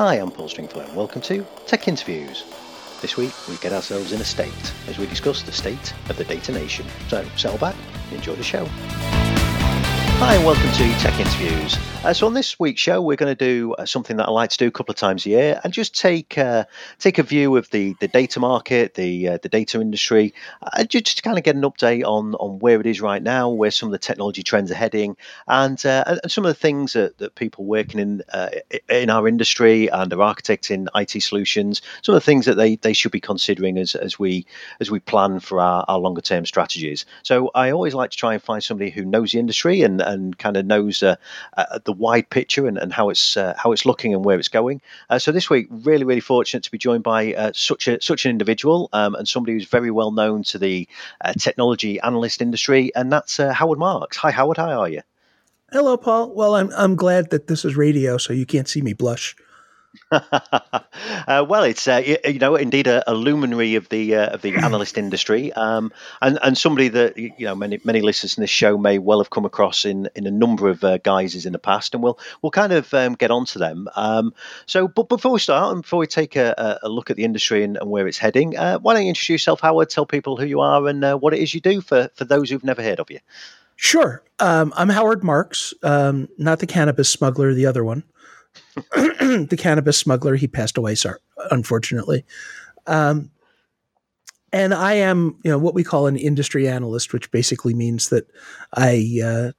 Hi, I'm Paul Stringfellow and welcome to Tech Interviews. This week we get ourselves in a state as we discuss the state of the data nation. So settle back, enjoy the show. Hi, and welcome to Tech Interviews. Uh, so, on this week's show, we're going to do uh, something that I like to do a couple of times a year, and just take uh, take a view of the, the data market, the uh, the data industry, uh, just to kind of get an update on on where it is right now, where some of the technology trends are heading, and uh, and some of the things that, that people working in in our industry and are architecting IT solutions, some of the things that they, they should be considering as, as we as we plan for our, our longer term strategies. So, I always like to try and find somebody who knows the industry and and kind of knows uh, uh, the wide picture and, and how it's uh, how it's looking and where it's going. Uh, so this week, really really fortunate to be joined by uh, such a such an individual um, and somebody who's very well known to the technology analyst industry, and that's Howard Marks. Hi Howard, how are you? Hello, Paul. Well, I'm I'm glad that this is radio, so you can't see me blush. uh, well, it's uh, you, know indeed a, a luminary of the uh, of the analyst industry, um, and and somebody that you know many many listeners in this show may well have come across in in a number of uh, guises in the past, and we'll we'll kind of um, get onto them. Um, so, but before we start, and before we take a, a look at the industry and, and where it's heading, uh, why don't you introduce yourself, Howard? Tell people who you are and uh, what it is you do for for those who've never heard of you. Sure, um, I'm Howard Marks, um, not the cannabis smuggler, the other one. the cannabis smuggler. He passed away, sorry, unfortunately. Um, and I am, you know, what we call an industry analyst, which basically means that I uh,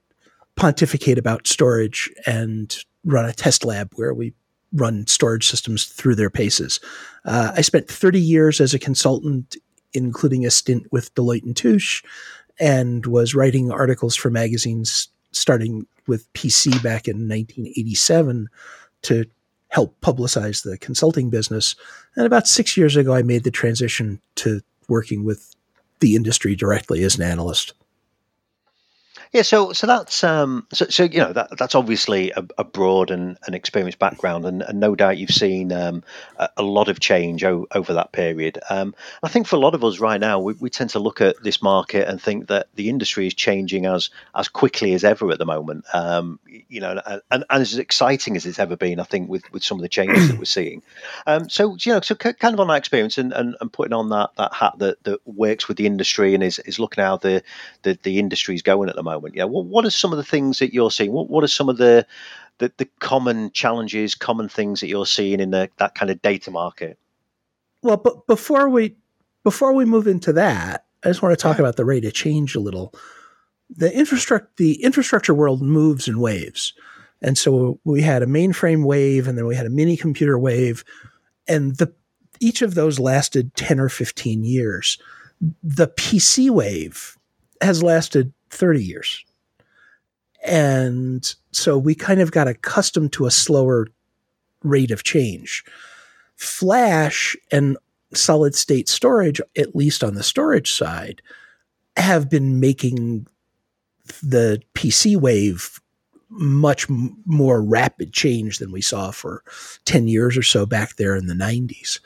pontificate about storage and run a test lab where we run storage systems through their paces. Uh, I spent 30 years as a consultant, including a stint with Deloitte and Touche, and was writing articles for magazines starting with PC back in 1987 to help publicize the consulting business. And about six years ago, I made the transition to working with the industry directly as an analyst. Yeah, so so that's um, so, so you know that that's obviously a, a broad and an experienced background, and, and, no doubt you've seen um, a, a, lot of change o- over that period. Um, I think for a lot of us right now, we, we tend to look at this market and think that the industry is changing as as quickly as ever at the moment. Um, you know, and, and, as exciting as it's ever been, I think with, with some of the changes that we're seeing. Um, so you know, so kind of on that experience and, and, and putting on that that hat that, that works with the industry and is, is looking how the the, the industry is going at the moment moment? Yeah, what what are some of the things that you're seeing? What what are some of the the, the common challenges, common things that you're seeing in the, that kind of data market? Well, but before we before we move into that, I just want to talk about the rate of change a little. The infrastructure the infrastructure world moves in waves. And so we had a mainframe wave and then we had a mini computer wave and the each of those lasted 10 or 15 years. The PC wave has lasted 30 years. And so we kind of got accustomed to a slower rate of change. Flash and solid state storage, at least on the storage side, have been making the PC wave much more rapid change than we saw for 10 years or so back there in the 90s.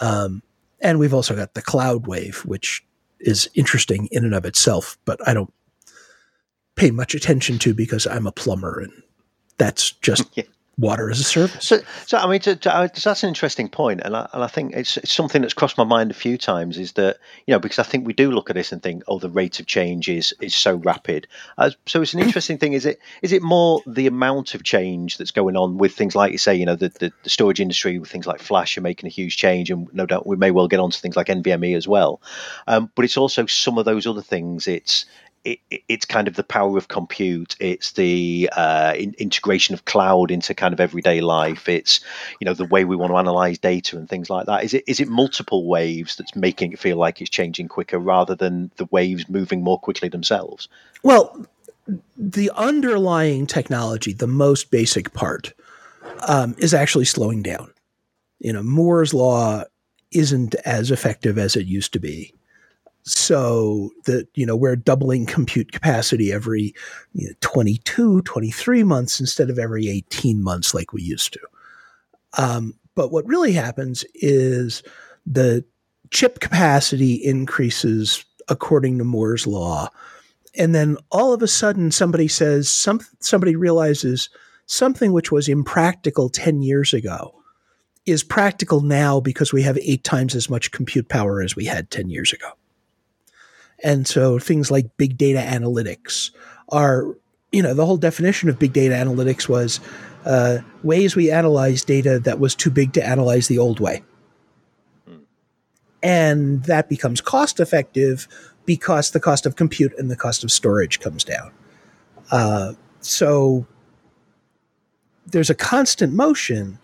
Um, and we've also got the cloud wave, which is interesting in and of itself, but I don't pay much attention to because I'm a plumber and that's just yeah. water as a service. So, so I mean, to, to, that's an interesting point, and I, and I think it's, it's, something that's crossed my mind a few times. Is that you know because I think we do look at this and think, oh, the rate of change is is so rapid. Uh, so it's an interesting thing. Is it is it more the amount of change that's going on with things like you say, you know, the, the, the storage industry with things like Flash are making a huge change, and no doubt we may well get onto things like NVMe as well. Um, but it's also some of those other things. It's it, it's kind of the power of compute. It's the uh, in, integration of cloud into kind of everyday life. It's you know the way we want to analyze data and things like that. Is it is it multiple waves that's making it feel like it's changing quicker rather than the waves moving more quickly themselves? Well, the underlying technology, the most basic part, um, is actually slowing down. You know, Moore's law isn't as effective as it used to be so that you know we're doubling compute capacity every you know, 22 23 months instead of every 18 months like we used to um, but what really happens is the chip capacity increases according to moore's law and then all of a sudden somebody says some, somebody realizes something which was impractical 10 years ago is practical now because we have eight times as much compute power as we had 10 years ago. And so things like big data analytics are, you know, the whole definition of big data analytics was uh, ways we analyze data that was too big to analyze the old way. And that becomes cost effective because the cost of compute and the cost of storage comes down. Uh, so there's a constant motion,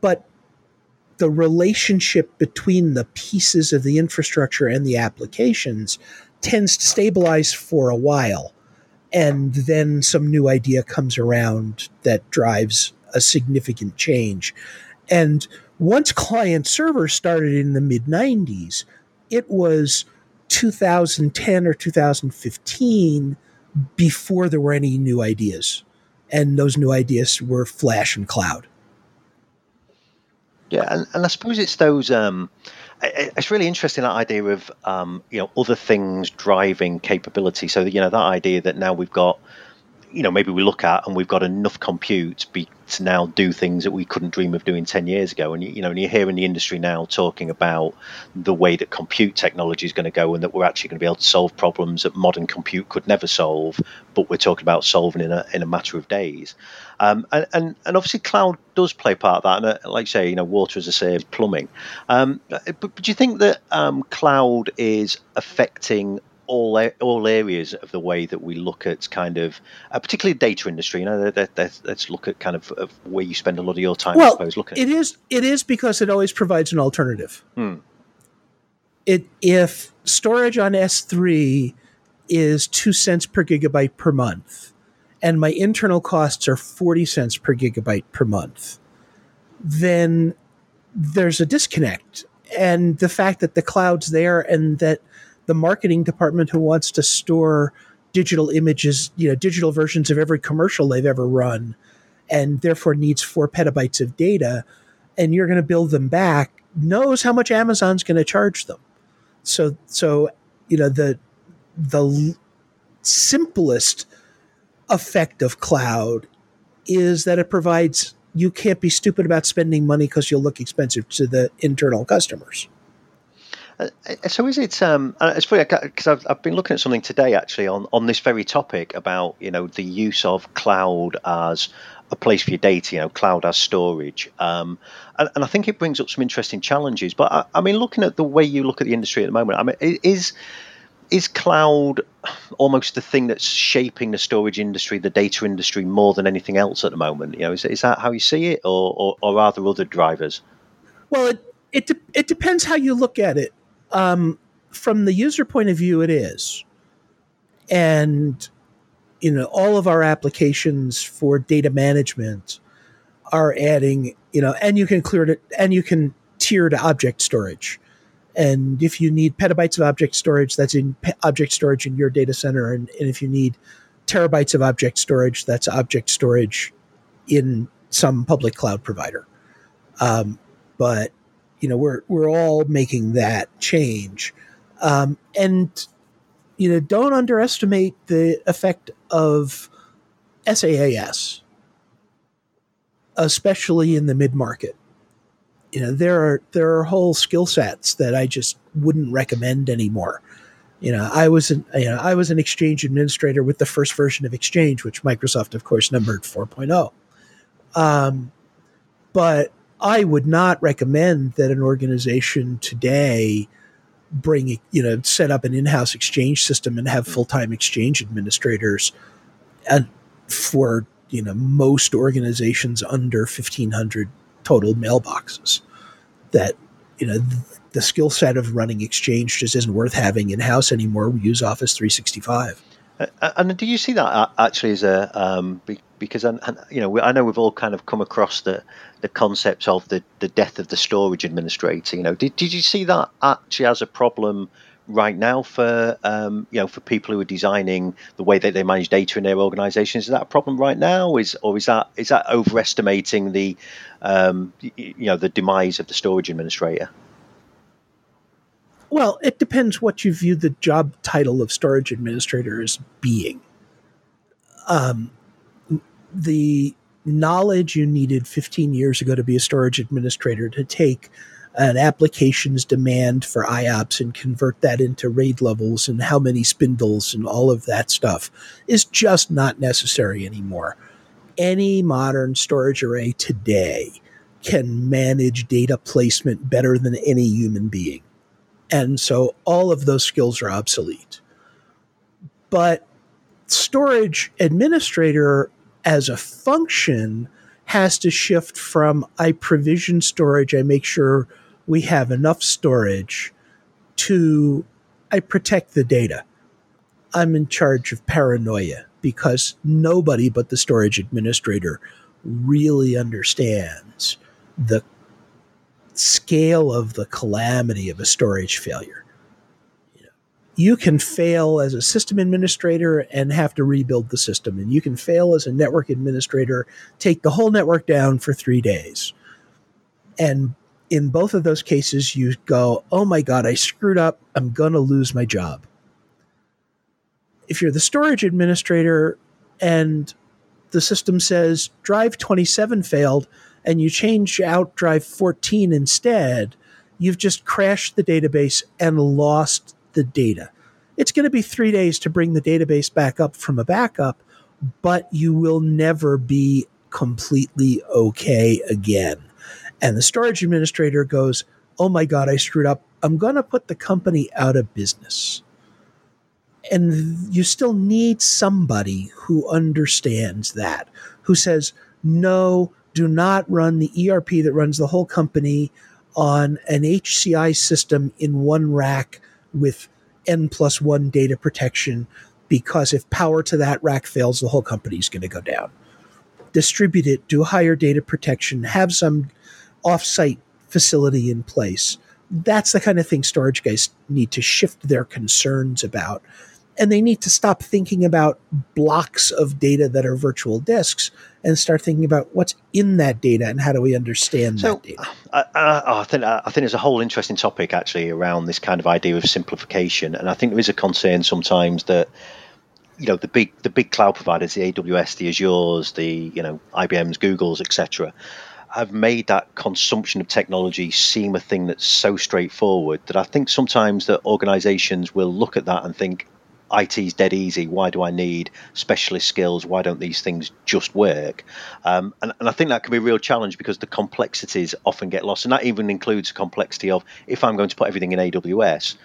but the relationship between the pieces of the infrastructure and the applications tends to stabilize for a while. And then some new idea comes around that drives a significant change. And once client server started in the mid 90s, it was 2010 or 2015 before there were any new ideas. And those new ideas were Flash and cloud. Yeah, and, and I suppose it's those. Um, it's really interesting that idea of um, you know other things driving capability. So you know that idea that now we've got, you know, maybe we look at and we've got enough compute be, to now do things that we couldn't dream of doing 10 years ago. And, you know, and you're hearing the industry now talking about the way that compute technology is going to go and that we're actually going to be able to solve problems that modern compute could never solve, but we're talking about solving in a, in a matter of days. Um, and, and, and obviously cloud does play part of that. And uh, like say, you know, water as a say, plumbing. Um, but, but, do you think that um, cloud is affecting all all areas of the way that we look at kind of uh, particularly data industry you know that, that, let's look at kind of, of, where you spend a lot of your time well, I suppose looking it is it is because it always provides an alternative hmm. it if storage on S3 is 2 cents per gigabyte per month and my internal costs are 40 cents per gigabyte per month then there's a disconnect and the fact that the cloud's there and that the marketing department who wants to store digital images, you know, digital versions of every commercial they've ever run, and therefore needs four petabytes of data, and you're going to build them back, knows how much Amazon's going to charge them. So, so you know the the simplest effect of cloud is that it provides you can't be stupid about spending money because you'll look expensive to the internal customers. Uh, so is it? Um, uh, it's funny because I've, I've been looking at something today actually on, on this very topic about you know the use of cloud as a place for your data, you know, cloud as storage, um, and, and, I think it brings up some interesting challenges. But I, I, mean, looking at the way you look at the industry at the moment, I mean, is is cloud almost the thing that's shaping the storage industry, the data industry more than anything else at the moment? You know, is, is that how you see it, or, or, or are there other drivers? Well, it it, de- it depends how you look at it. Um, from the user point of view, it is. And, you know, all of our applications for data management are adding, you know, and you can clear it, and you can tier to object storage. And if you need petabytes of object storage, that's in object storage in your data center. And, and if you need terabytes of object storage, that's object storage in some public cloud provider. Um, but you know we're we're all making that change. Um, and you know don't underestimate the effect of SaaS especially in the mid market you know there are there are whole skill sets that I just wouldn't recommend anymore. You know I was an you know I was an exchange administrator with the first version of exchange which Microsoft of course numbered 4.0 um, but I would not recommend that an organization today bring you know set up an in-house exchange system and have full-time exchange administrators and for you know most organizations under 1500 total mailboxes that you know the skill set of running exchange just isn't worth having in-house anymore. We use office 365 uh, and do you see that actually as a um, because and, you know I know we've all kind of come across the the concept of the, the death of the storage administrator. You know, did, did you see that actually as a problem right now for um, you know for people who are designing the way that they manage data in their organizations? Is that a problem right now? Is or is that is that overestimating the um, you know the demise of the storage administrator? Well, it depends what you view the job title of storage administrator as being. Um, the knowledge you needed 15 years ago to be a storage administrator to take an application's demand for IOPS and convert that into RAID levels and how many spindles and all of that stuff is just not necessary anymore. Any modern storage array today can manage data placement better than any human being. And so all of those skills are obsolete. But storage administrator as a function has to shift from I provision storage, I make sure we have enough storage to I protect the data. I'm in charge of paranoia because nobody but the storage administrator really understands the scale of the calamity of a storage failure. You can fail as a system administrator and have to rebuild the system, and you can fail as a network administrator, take the whole network down for three days. And in both of those cases, you go, oh my God, I screwed up. I'm going to lose my job. If you're the storage administrator and the system says drive 27 failed and you change out drive 14 instead, you've just crashed the database and lost the data. It's going to be three days to bring the database back up from a backup, but you will never be completely okay again and the storage administrator goes, Oh my God, I screwed up. I'm going to put the company out of business. And you still need somebody who understands that, who says, No, do not run the ERP that runs the whole company on an HCI system in one rack with N plus one data protection because if power to that rack fails, the whole company is going to go down. Distribute it, do higher data protection, have some offsite facility in place. That's the kind of thing storage guys need to shift their concerns about. And they need to stop thinking about blocks of data that are virtual disks and start thinking about what's in that data and how do we understand so, that data. I, think I think there's a whole interesting topic actually around this kind of idea of simplification, and I think there is a concern sometimes that you know the big the big cloud providers, the AWS, the Azures, the you know IBM's, Google's, etc have made that consumption of technology seem a thing that's so straightforward that I think sometimes that organizations will look at that and think IT is dead easy. Why do I need specialist skills? Why don't these things just work? Um, and, and I think that can be a real challenge because the complexities often get lost. And that even includes the complexity of if I'm going to put everything in AWS,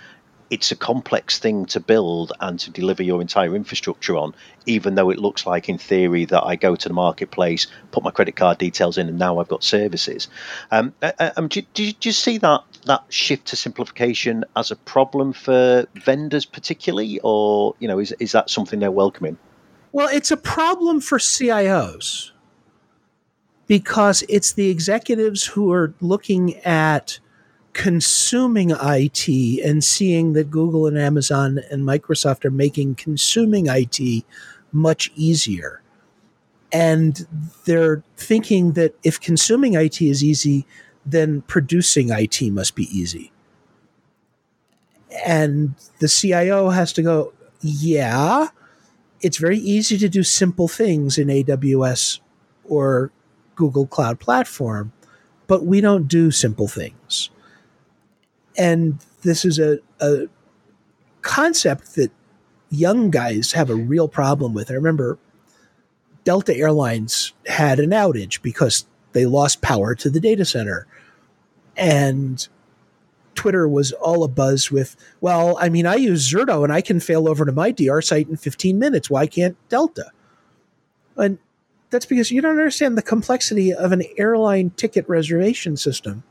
it's a complex thing to build and to deliver your entire infrastructure on, even though it looks like in theory that I go to the marketplace, put my credit card details in, and now I've got services. Um, uh, uh, um, do, do, do, you see that that shift to simplification as a problem for vendors particularly, or you know, is is that something they're welcoming? Well, it's a problem for CIOs because it's the executives who are looking at consuming IT and seeing that Google and Amazon and Microsoft are making consuming IT much easier. And they're thinking that if consuming IT is easy, then producing IT must be easy. And the CIO has to go, yeah, it's very easy to do simple things in AWS or Google Cloud Platform, but we don't do simple things and this is a, a concept that young guys have a real problem with. I remember Delta Airlines had an outage because they lost power to the data center. And Twitter was all abuzz with, well, I mean, I use Zerto and I can fail over to my DR site in 15 minutes. Why can't Delta? And that's because you don't understand the complexity of an airline ticket reservation system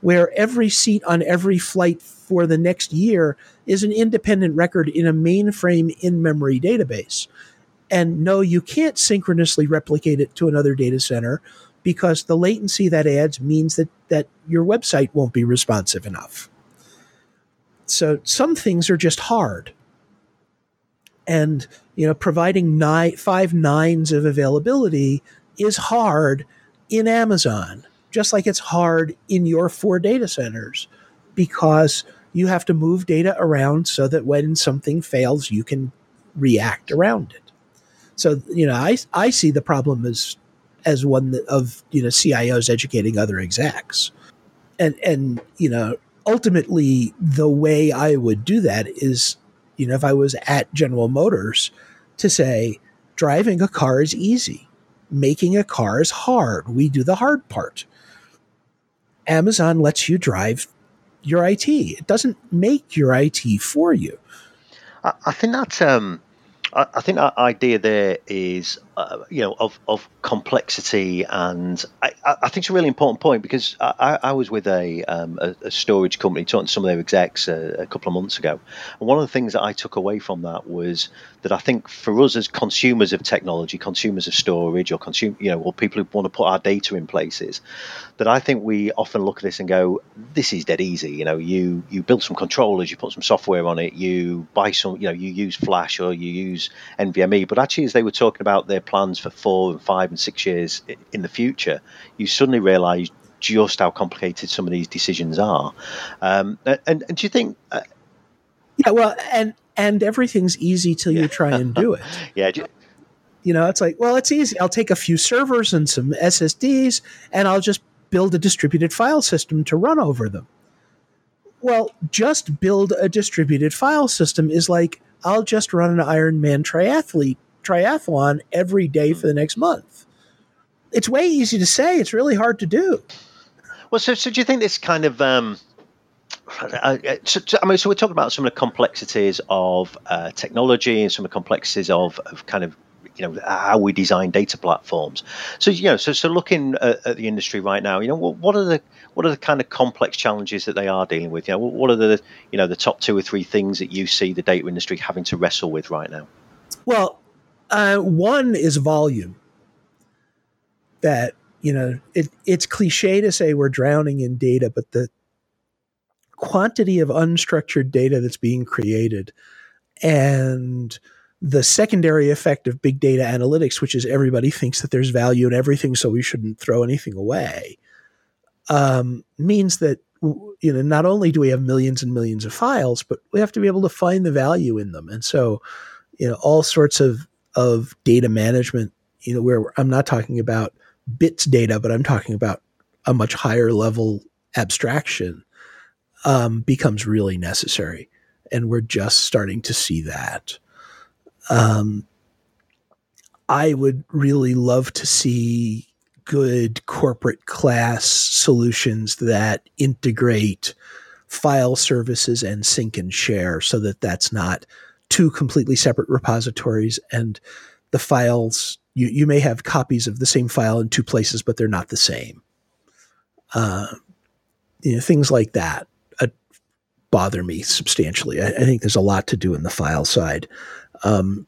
where every seat on every flight for the next year is an independent record in a mainframe in memory database. And no, you can't synchronously replicate it to another data center because the latency that adds means that, that your website won't be responsive enough. So some things are just hard. And, you know, providing nine, five nines of availability is hard in Amazon just like it's hard in your four data centers because you have to move data around so that when something fails, you can react around it. So, you know, I, I see the problem as as one of you know CIOs educating other execs, and and you know ultimately the way I would do that is you know if I was at General Motors to say driving a car is easy, making a car is hard. We do the hard part. Amazon lets you drive your IT. It doesn't make your IT for you. I, I think that's um, I, I think that idea there is uh, you know of, of complexity and I, I think it's a really important point because I, I was with a, um, a, a storage company talking to some of their execs a, a, couple of months ago. And one of the things that I took away from that was that I think for us as consumers of technology consumers of storage or consume you know or people who want to put our data in places that I think we often look at this and go this is dead easy. You know you you build some controllers you put some software on it you buy some you know you use flash or you use NVMe but actually as they were talking about their plans for four and five and six years in the future, you suddenly realise just how complicated some of these decisions are. Um, and, and, do you think? Uh, yeah, well, and and everything's easy till you try and do it. yeah. You, you know, it's like, well, it's easy. I'll take a few servers and some SSDs, and I'll just build a distributed file system to run over them. Well, just build a distributed file system is like I'll just run an Ironman triathlete triathlon every day for the next month. It's way easy to say. It's really hard to do. Well, so, so do you think this kind of um, uh, so, I mean, so we're talking about some of the complexities of uh, technology and some of the complexities of, of kind of you know how we design data platforms. So you know, so so looking at, at, the industry right now, you know, what are the what are the kind of complex challenges that they are dealing with? You know, what are the you know the top two or three things that you see the data industry having to wrestle with right now? Well, uh, one is volume. That you know, it, it's cliche to say we're drowning in data, but the quantity of unstructured data that's being created and the secondary effect of big data analytics, which is everybody thinks that there's value in everything, so we shouldn't throw anything away, um, means that you know not only do we have millions and millions of files, but we have to be able to find the value in them, and so you know all sorts of of data management, you know, where I'm not talking about bits data, but I'm talking about a much higher level abstraction, um, becomes really necessary. And we're just starting to see that. Um, I would really love to see good corporate class solutions that integrate file services and sync and share so that that's not two completely separate repositories and the files you, you may have copies of the same file in two places but they're not the same. Uh, you know things like that uh, bother me substantially. I, I, think there's a lot to do in the file side. Um,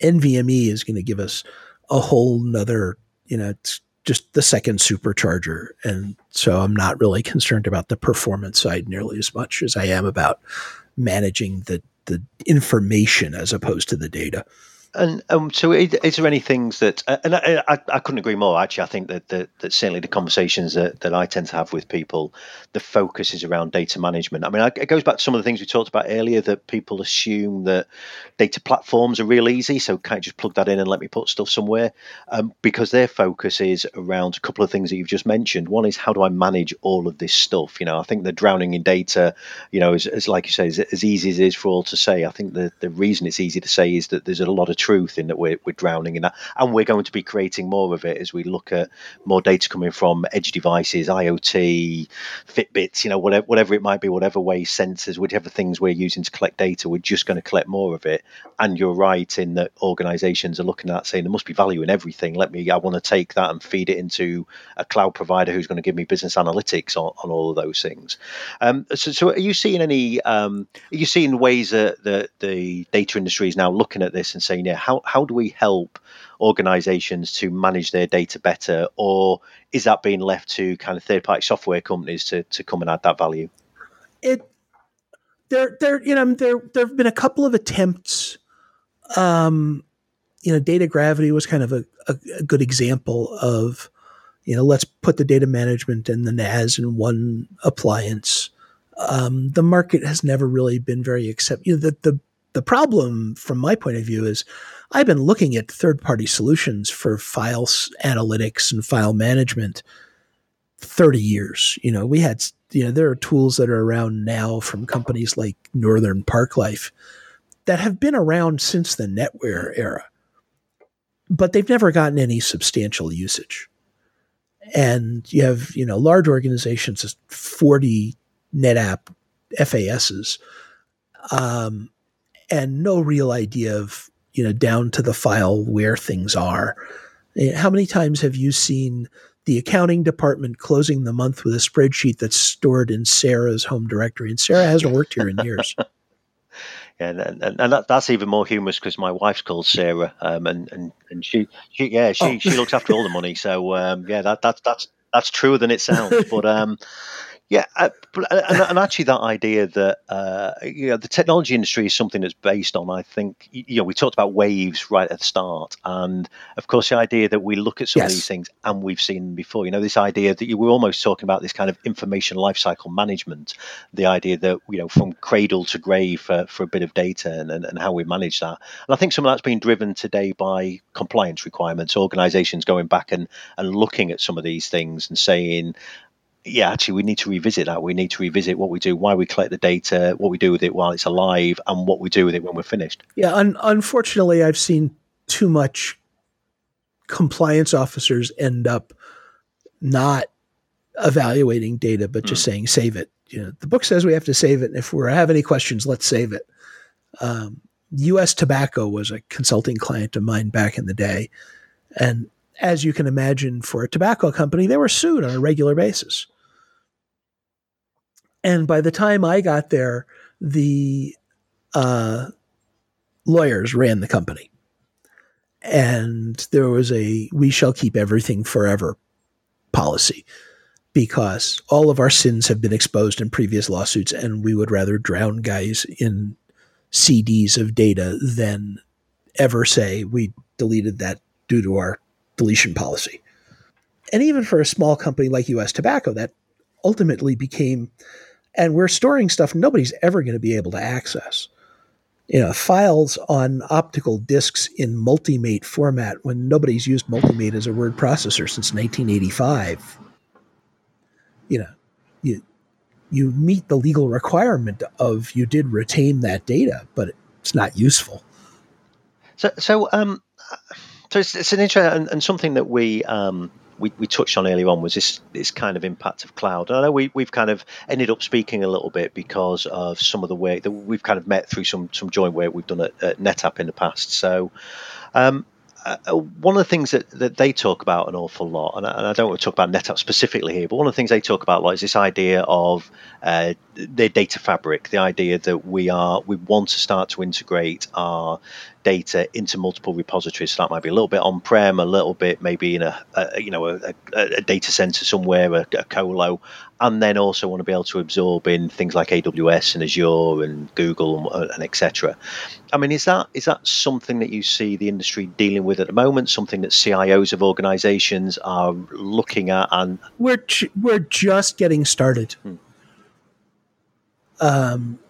nvme is going to give us a whole nother you know it's just the second supercharger and so i'm not really concerned about the performance side nearly as much as i am about managing the the information as opposed to the data. And um, so, is, is, there any things that, uh, and I, I, I, couldn't agree more. Actually, I think that, that, that certainly the conversations that, that I tend to have with people, the focus is around data management. I mean, it goes back to some of the things we talked about earlier that people assume that data platforms are real easy, so can't just plug that in and let me put stuff somewhere, um, because their focus is around a couple of things that you've just mentioned. One is how do I manage all of this stuff? You know, I think the drowning in data, you know, is, is like you say, is as easy as it is for all to say. I think the the reason it's easy to say is that there's a lot of truth in that we're, we're drowning in that. And we're going to be creating more of it as we look at more data coming from edge devices, IoT, Fitbits, you know, whatever, whatever it might be, whatever way sensors, whatever things we're using to collect data, we're just going to collect more of it. And you're right in that organizations are looking at saying there must be value in everything. Let me, I want to take that and feed it into a cloud provider who's going to give me business analytics on, on all of those things. Um, so, so are you seeing any, um, are you seeing ways that the, the data industry is now looking at this and saying, yeah, how, how do we help organizations to manage their data better? Or is that being left to kind of third party software companies to, to come and add that value? It there there you know there there have been a couple of attempts um you know DataGravity was kind of a, a, a good example of you know let's put the data management and the nas in one appliance. Um, the market has never really been very accept you know the, the the problem from my point of view is I've been looking at third party solutions for files analytics and file management 30 years. You know, we had, you know, there are tools that are around now from companies like Northern Parklife that have been around since the NetWare era, but they've never gotten any substantial usage. And you have, you know, large organizations, 40 NetApp FASs, um, and no real idea of, you know, down to the file where things are. Eh, how many times have you seen the accounting department closing the month with a spreadsheet that's stored in Sarah's home directory? And Sarah hasn't worked here in years. and and, and that, that's even more humorous because my wife's called Sarah, um, and and and she, she yeah she oh. she looks after all the money. So um, yeah, that that's that's that's truer than it sounds. But um, yeah, uh, and, and, actually, that idea that uh, you know the technology industry is something that's based on, I think, you know, we talked about waves right at the start, and of course, the idea that we look at some yes. of these things and we've seen them before. You know, this idea that you were almost talking about this kind of information lifecycle management, the idea that you know from cradle to grave for, for a bit of data and, and, and how we manage that. And I think some of that's been driven today by compliance requirements, organisations going back and and looking at some of these things and saying yeah, actually, we need to revisit that. We need to revisit what we do, why we collect the data, what we do with it while it's alive, and what we do with it when we're finished. Yeah, un- unfortunately, I've seen too much compliance officers end up not evaluating data, but just mm. saying save it. You know, the book says we have to save it, and if we have any questions, let's save it. Um, U.S. Tobacco was a consulting client of mine back in the day, and as you can imagine, for a tobacco company, they were sued on a regular basis. And by the time I got there, the uh, lawyers ran the company. And there was a we shall keep everything forever policy because all of our sins have been exposed in previous lawsuits, and we would rather drown guys in CDs of data than ever say we deleted that due to our deletion policy. And even for a small company like US Tobacco, that ultimately became and we're storing stuff nobody's ever going to be able to access. You know, files on optical disks in multimate format when nobody's used multimate as a word processor since 1985. You know, you you meet the legal requirement of you did retain that data, but it's not useful. So, so um, so it's, it's an interesting and, and, something that we um, we, we touched on earlier on was this this kind of impact of cloud. And I know we, we've kind of ended up speaking a little bit because of some of the work that we've kind of met through some some joint work we've done at, at NetApp in the past. So um, uh, uh, one of the things that, that they talk about an awful lot, and I, and I, don't want to talk about NetApp specifically here, but one of the things they talk about a lot is this idea of uh, their data fabric, the idea that we are we want to start to integrate our data into multiple repositories. So that might be a little bit on-prem, a little bit maybe in a, a you know a, a, data center somewhere, a, a colo, and then also want to be able to absorb in things like AWS and Azure and Google and, and etc. I mean, is that is that something that you see the industry dealing with at the moment? Something that CIOs of organizations are looking at, and we're we're just getting started. Hmm. Um,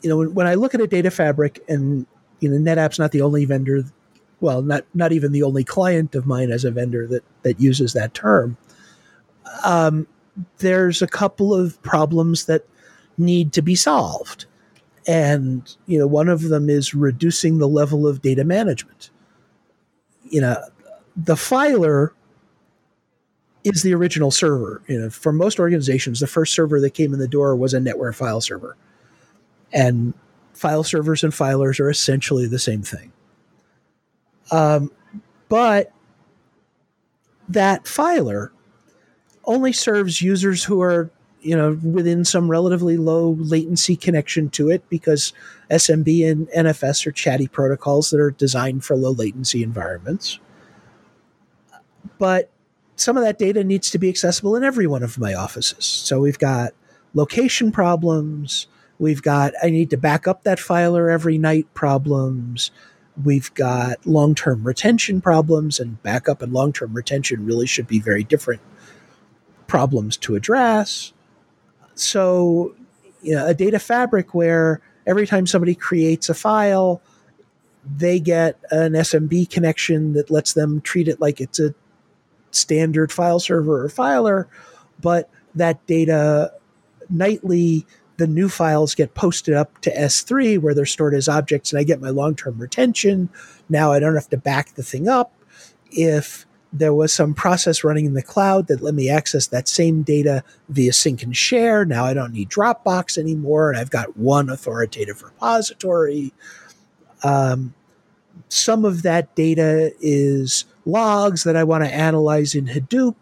you know, when, when I look at a data fabric and you know, NetApp's not the only vendor, well, not not even the only client of mine as a vendor that that uses that term. Um, there's a couple of problems that need to be solved, and you know, one of them is reducing the level of data management. You know, the filer is the original server. You know, for most organizations, the first server that came in the door was a NetWare file server, and file servers and filers are essentially the same thing. Um, but that filer only serves users who are you know within some relatively low latency connection to it because SMB and NFS are chatty protocols that are designed for low latency environments. But some of that data needs to be accessible in every one of my offices. So we've got location problems, We've got I need to back up that filer every night problems. We've got long term retention problems, and backup and long term retention really should be very different problems to address. So, you know, a data fabric where every time somebody creates a file, they get an SMB connection that lets them treat it like it's a standard file server or filer, but that data nightly the new files get posted up to S3 where they're stored as objects and I get my long-term retention. Now I don't have to back the thing up. If there was some process running in the cloud that let me access that same data via sync and share, now I don't need Dropbox anymore and I've got one authoritative repository. Um, some of that data is logs that I want to analyze in Hadoop,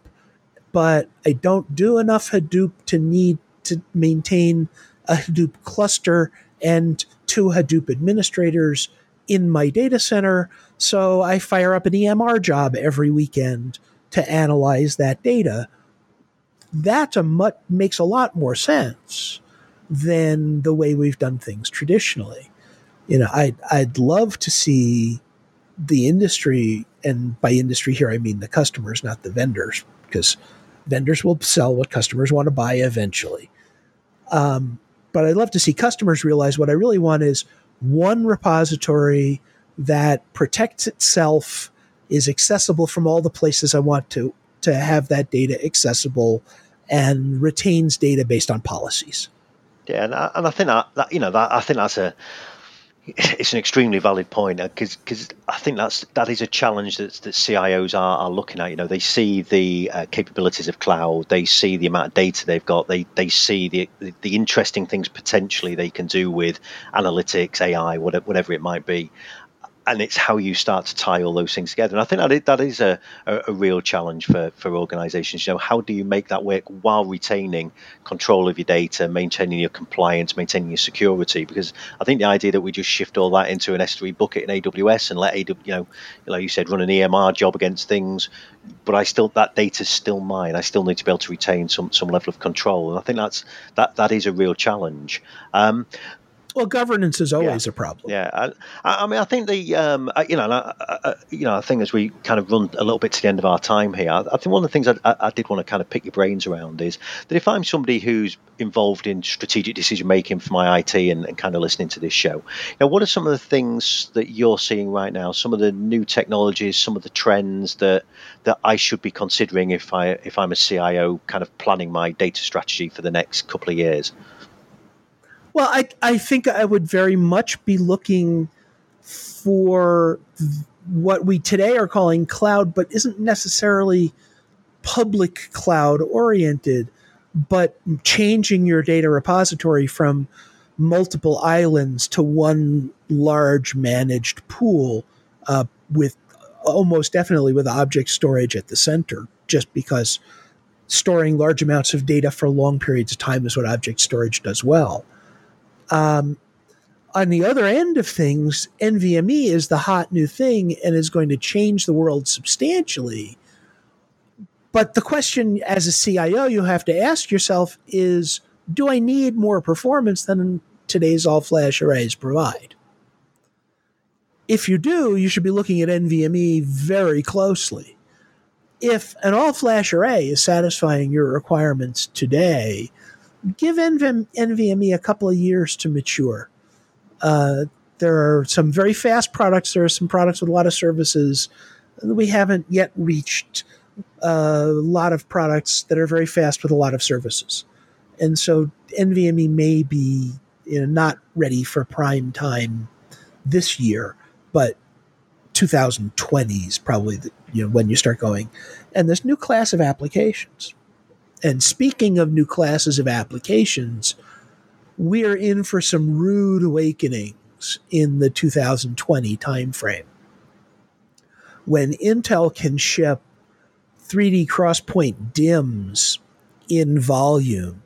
but I don't do enough Hadoop to need to maintain a Hadoop cluster and two Hadoop administrators in my data center. So I fire up an EMR job every weekend to analyze that data. That makes a lot more sense than the way we've done things traditionally. You know, I'd, I'd love to see the industry, and by industry here I mean the customers, not the vendors, because vendors will sell what customers want to buy eventually. Um, but I'd love to see customers realize what I really want is one repository that protects itself, is accessible from all the places I want to to have that data accessible, and retains data based on policies. Yeah, and I, and I think that, that you know that I think that's a it's an extremely valid point because uh, because I think that's that is a challenge that that CIOs are, are looking at. You know, they see the uh, capabilities of cloud, they see the amount of data they've got, they they see the the, the interesting things potentially they can do with analytics, AI, whatever whatever it might be, and it's how you start to tie all those things together. And I think that is, that is a, a, a, real challenge for, for organizations. You know, how do you make that work while retaining control of your data, maintaining your compliance, maintaining your security? Because I think the idea that we just shift all that into an S3 bucket in AWS and let you know, like you said, run an EMR job against things, but I still that data is still mine. I still need to be able to retain some some level of control, and I think that's that that is a real challenge. Um, well, governance is always yeah. a problem. Yeah, I, I, mean, I think the um, you know, I, I, you know, I think as we kind of run a little bit to the end of our time here, I, think one of the things I, did want to kind of pick your brains around is that if I'm somebody who's involved in strategic decision making for my IT and, and kind of listening to this show, you know, what are some of the things that you're seeing right now? Some of the new technologies, some of the trends that that I should be considering if I if I'm a CIO, kind of planning my data strategy for the next couple of years. Well, I I think I would very much be looking for what we today are calling cloud, but isn't necessarily public cloud oriented, but changing your data repository from multiple islands to one large managed pool uh, with almost definitely with object storage at the center, just because storing large amounts of data for long periods of time is what object storage does well. Um, on the other end of things, NVMe is the hot new thing and is going to change the world substantially. But the question as a CIO you have to ask yourself is do I need more performance than today's all flash arrays provide? If you do, you should be looking at NVMe very closely. If an all flash array is satisfying your requirements today, give NVM, NVMe a couple of years to mature. Uh, there are some very fast products. There are some products with a lot of services. We haven't yet reached a lot of products that are very fast with a lot of services. And so NVMe may be you know, not ready for prime time this year, but 2020 is probably the, you know when you start going. And this new class of applications and speaking of new classes of applications, we are in for some rude awakenings in the 2020 timeframe. When Intel can ship 3D XPoint DIMMs in volume,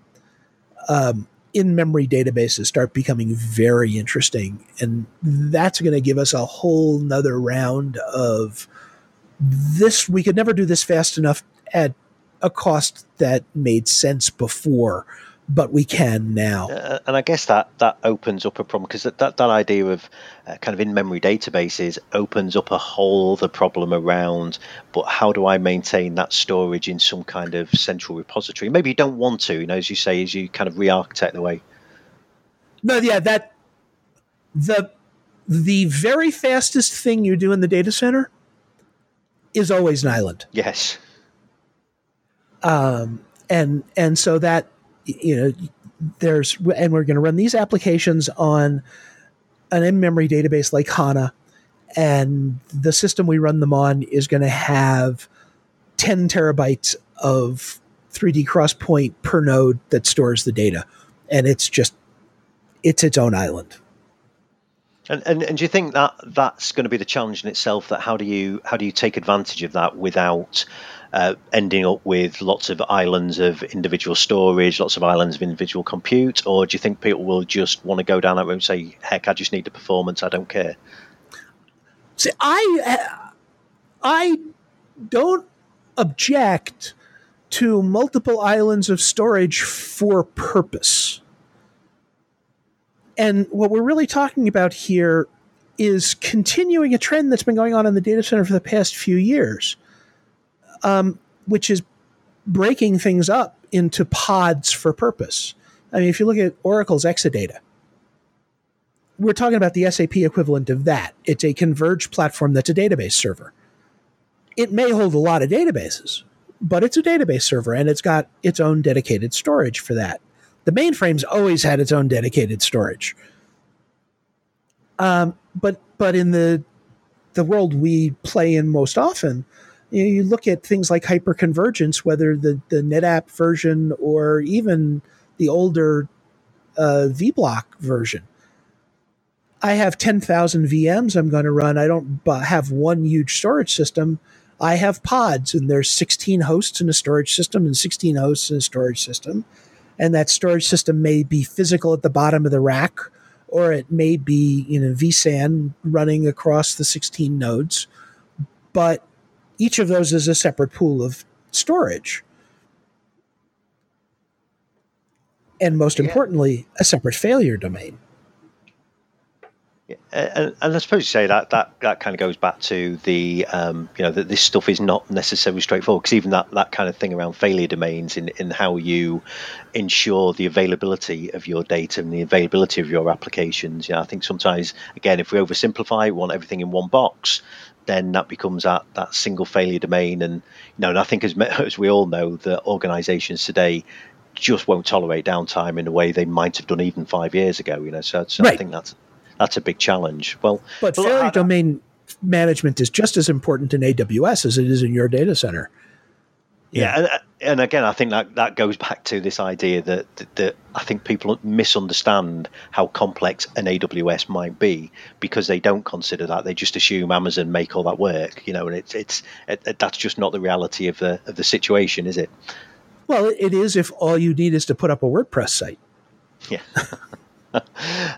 um, in memory databases start becoming very interesting. And that's going to give us a whole nother round of this. We could never do this fast enough at a cost that made sense before, but we can now. Uh, and I guess that that opens up a problem because that, that, that idea of uh, kind of in memory databases opens up a whole other problem around. But how do I maintain that storage in some kind of central repository? Maybe you don't want to, you know, as you say, as you kind of re-architect the way. No, yeah, that the the very fastest thing you do in the data center is always an island. Yes. Um, and and so that you know there's and we're going to run these applications on an in-memory database like HANA, and the system we run them on is going to have 10 terabytes of 3D XPoint per node that stores the data, and it's just it's its own island. And, and and do you think that that's going to be the challenge in itself? That how do you how do you take advantage of that without uh, ending up with lots of islands of individual storage, lots of islands of individual compute, or do you think people will just want to go down that road and say, "Heck, I just need the performance. I don't care." See, I I don't object to multiple islands of storage for purpose. And what we're really talking about here is continuing a trend that's been going on in the data center for the past few years, um, which is breaking things up into pods for purpose. I mean, if you look at Oracle's Exadata, we're talking about the SAP equivalent of that. It's a converged platform that's a database server. It may hold a lot of databases, but it's a database server and it's got its own dedicated storage for that. The mainframe's always had its own dedicated storage. Um, but but in the the world we play in most often, you, know, you look at things like hyperconvergence, whether the the NetApp version or even the older uh, vBlock version. I have 10,000 VMs I'm going to run. I don't have one huge storage system. I have pods, and there's 16 hosts in a storage system and 16 hosts in a storage system. And that storage system may be physical at the bottom of the rack, or it may be you know vSAN running across the 16 nodes. But each of those is a separate pool of storage. And most yeah. importantly, a separate failure domain and, and, I suppose you say that that that kind of goes back to the um, you know that this stuff is not necessarily straightforward because even that that kind of thing around failure domains in in how you ensure the availability of your data and the availability of your applications. Yeah, I think sometimes again if we oversimplify, we want everything in one box, then that becomes that that single failure domain. And you know, and I think as as we all know, the organisations today just won't tolerate downtime in a way they might have done even five years ago. You know, so, so right. I think that's that's a big challenge. Well, but failure domain management is just as important in AWS as it is in your data center. Yeah, yeah and, and, again, I think that, that goes back to this idea that, that, that I think people misunderstand how complex an AWS might be because they don't consider that. They just assume Amazon make all that work, you know, and it's it's it, that's just not the reality of the of the situation, is it? Well, it is if all you need is to put up a WordPress site. Yeah. uh,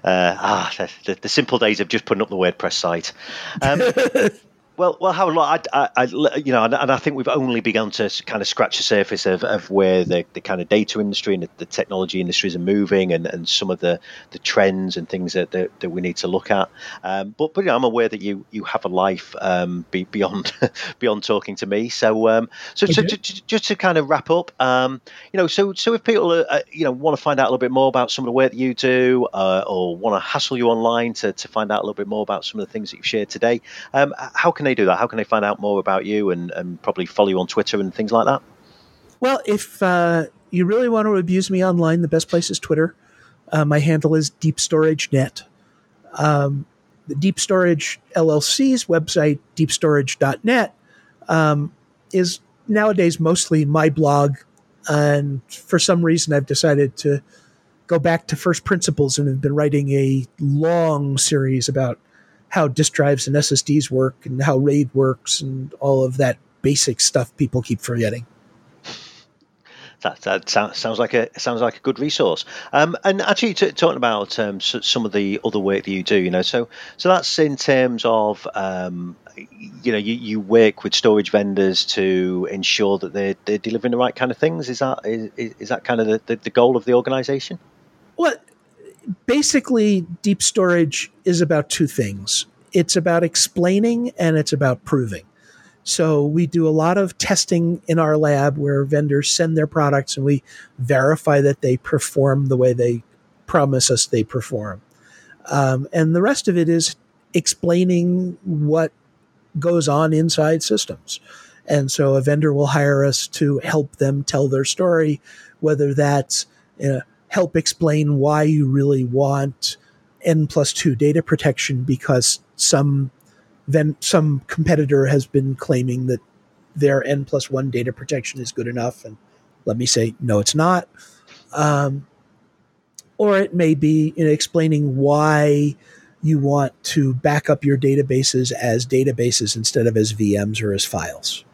ah, the, the, simple days of just putting up the WordPress site. Um, Well, well, how I, I, I, you know, and, and, I think we've only begun to kind of scratch the surface of, of where the, the kind of data industry and the, the technology industries are moving, and, and some of the, the trends and things that, that, that we need to look at. Um, but but you know, I'm aware that you you have a life um, be, beyond beyond talking to me. So um, so, so just to kind of wrap up, um, you know, so so if people uh, you know want to find out a little bit more about some of the work that you do, uh, or want to hassle you online to, to find out a little bit more about some of the things that you've shared today, um, how can they they do that? How can they find out more about you and, and probably follow you on Twitter and things like that? Well, if uh, you really want to abuse me online, the best place is Twitter. Uh, my handle is Deep Storage Net. Um, the Deep Storage LLC's website, deepstorage.net, um, is nowadays mostly my blog. And for some reason, I've decided to go back to first principles and have been writing a long series about how disk drives and SSDs work and how RAID works and all of that basic stuff people keep forgetting. That, that sounds like a sounds like a good resource. Um, and actually, t- talking about um, some of the other work that you do, you know, so so that's in terms of um, you know you, you work with storage vendors to ensure that they're they're delivering the right kind of things. Is that is, is that kind of the, the, the goal of the organisation? Well, basically, deep storage is about two things it's about explaining and it's about proving. So we do a lot of testing in our lab where vendors send their products and we verify that they perform the way they promise us they perform. Um, and the rest of it is explaining what goes on inside systems. And so a vendor will hire us to help them tell their story, whether that's uh, help explain why you really want N plus two data protection because some then some competitor has been claiming that their N plus one data protection is good enough. And let me say, no, it's not. Um, or it may be in explaining why you want to back up your databases as databases instead of as VMs or as files.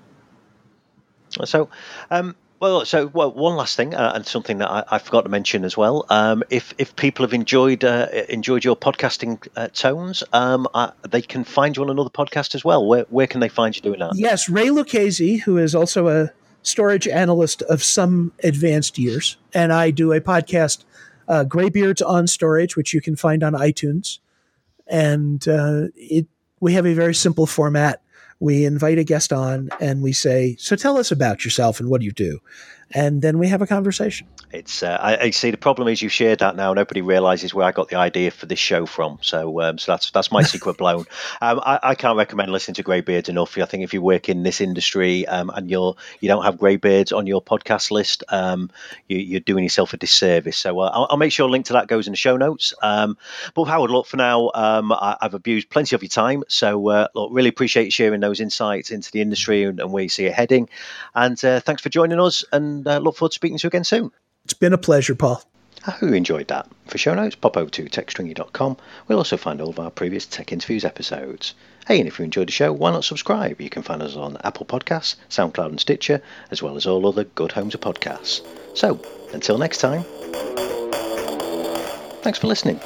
So, um, well, so well, one last thing, uh, and something that I, I, forgot to mention as well. Um, if if people have enjoyed uh, enjoyed your podcasting uh, tones, um, uh, they can find you on another podcast as well. Where where can they find you doing that? Yes, Ray Lucchesi, who is also a storage analyst of some advanced years, and I do a podcast, uh, Greybeards on Storage, which you can find on iTunes, and uh, it we have a very simple format we invite a guest on and we say, "So tell us about yourself and what do you do?" And then we have a conversation. It's uh, I, I, see the problem is you've shared that now. Nobody realizes where I got the idea for this show from. So um, so that's that's my secret blown. Um, I, I, can't recommend listening to Greybeards enough. I think if you work in this industry um, and you're you don't have Greybeards on your podcast list, um, you, are doing yourself a disservice. So uh, I'll, I'll, make sure a link to that goes in the show notes. Um, but Howard, look for now. Um, I, have abused plenty of your time, so uh, look, really appreciate sharing those insights into the industry and, and where you see it heading. And uh, thanks for joining us. And and uh, look forward to speaking to you again soon. It's been a pleasure, Paul. I hope you enjoyed that. For show notes, pop over to techstringy.com. We'll also find all of our previous Tech Interviews episodes. Hey, and if you enjoyed the show, why not subscribe? You can find us on Apple Podcasts, SoundCloud, and Stitcher, as well as all other good homes of podcasts. So, until next time, thanks for listening.